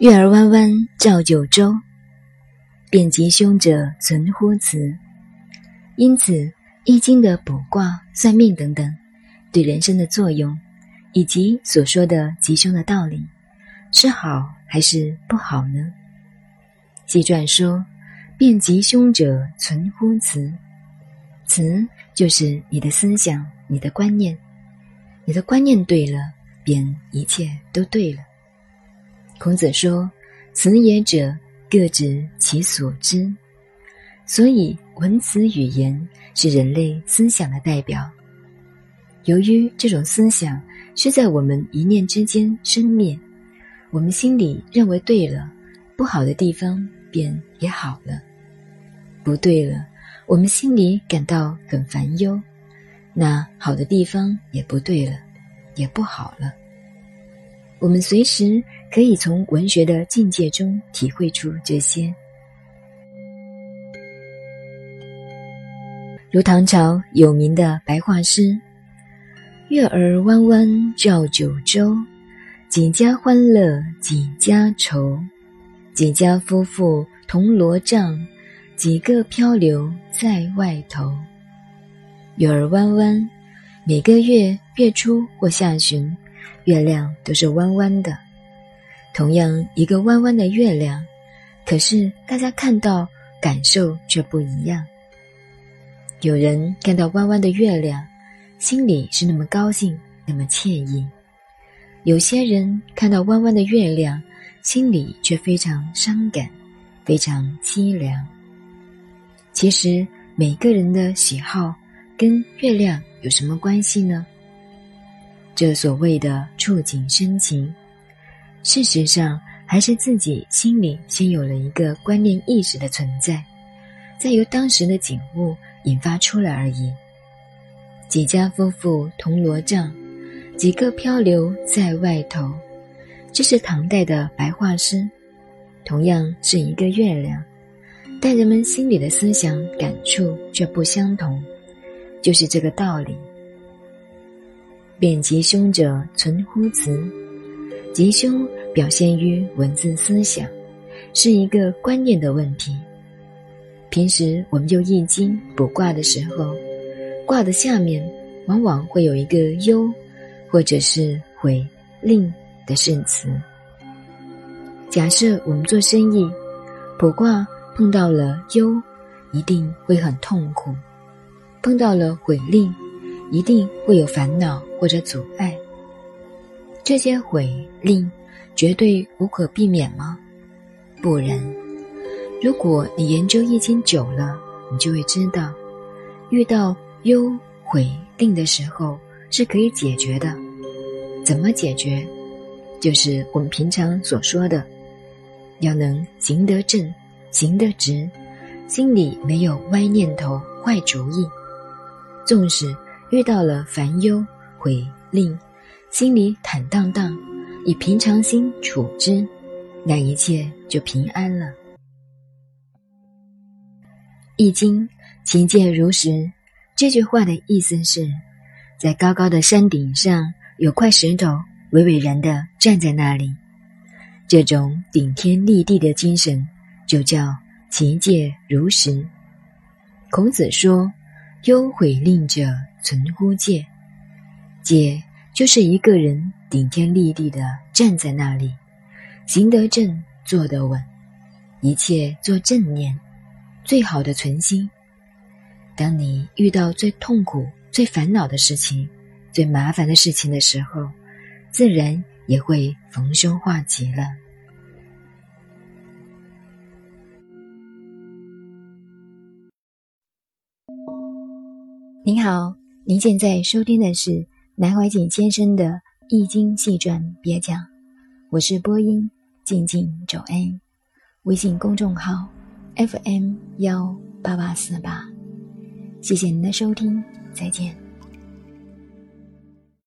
月儿弯弯照九州，遍吉凶者存乎辞。因此，《易经》的卜卦、算命等等，对人生的作用，以及所说的吉凶的道理，是好还是不好呢？纪传说：“遍吉凶者存乎辞。”辞就是你的思想、你的观念，你的观念对了，便一切都对了。孔子说：“辞也者，各执其所知。”所以，文辞语言是人类思想的代表。由于这种思想是在我们一念之间生灭，我们心里认为对了，不好的地方便也好了；不对了，我们心里感到很烦忧，那好的地方也不对了，也不好了。我们随时可以从文学的境界中体会出这些，如唐朝有名的白话诗：“月儿弯弯照九州，几家欢乐几家愁，几家夫妇同罗帐，几个漂流在外头。”月儿弯弯，每个月月初或下旬。月亮都是弯弯的，同样一个弯弯的月亮，可是大家看到感受却不一样。有人看到弯弯的月亮，心里是那么高兴，那么惬意；有些人看到弯弯的月亮，心里却非常伤感，非常凄凉。其实每个人的喜好跟月亮有什么关系呢？这所谓的触景生情，事实上还是自己心里先有了一个观念意识的存在，再由当时的景物引发出来而已。几家夫妇同罗帐，几个漂流在外头，这是唐代的白话诗，同样是一个月亮，但人们心里的思想感触却不相同，就是这个道理。辨吉凶者存乎辞，吉凶表现于文字思想，是一个观念的问题。平时我们用易经卜卦的时候，卦的下面往往会有一个忧，或者是悔、令的圣词。假设我们做生意，卜卦碰到了忧，一定会很痛苦；碰到了悔令。一定会有烦恼或者阻碍，这些悔令绝对无可避免吗？不然，如果你研究易经久了，你就会知道，遇到忧悔令的时候是可以解决的。怎么解决？就是我们平常所说的，要能行得正，行得直，心里没有歪念头、坏主意，纵使。遇到了烦忧、悔令，心里坦荡荡，以平常心处之，那一切就平安了。《易经》勤戒如实，这句话的意思是，在高高的山顶上有块石头，巍巍然的站在那里，这种顶天立地的精神，就叫勤戒如实。孔子说：“忧悔令者。”存乎戒，戒就是一个人顶天立地的站在那里，行得正，坐得稳，一切做正念，最好的存心。当你遇到最痛苦、最烦恼的事情、最麻烦的事情的时候，自然也会逢凶化吉了。您好。您现在收听的是南怀瑾先生的《易经细传别讲》，我是播音静静走恩，微信公众号 FM 幺八八四八，谢谢您的收听，再见。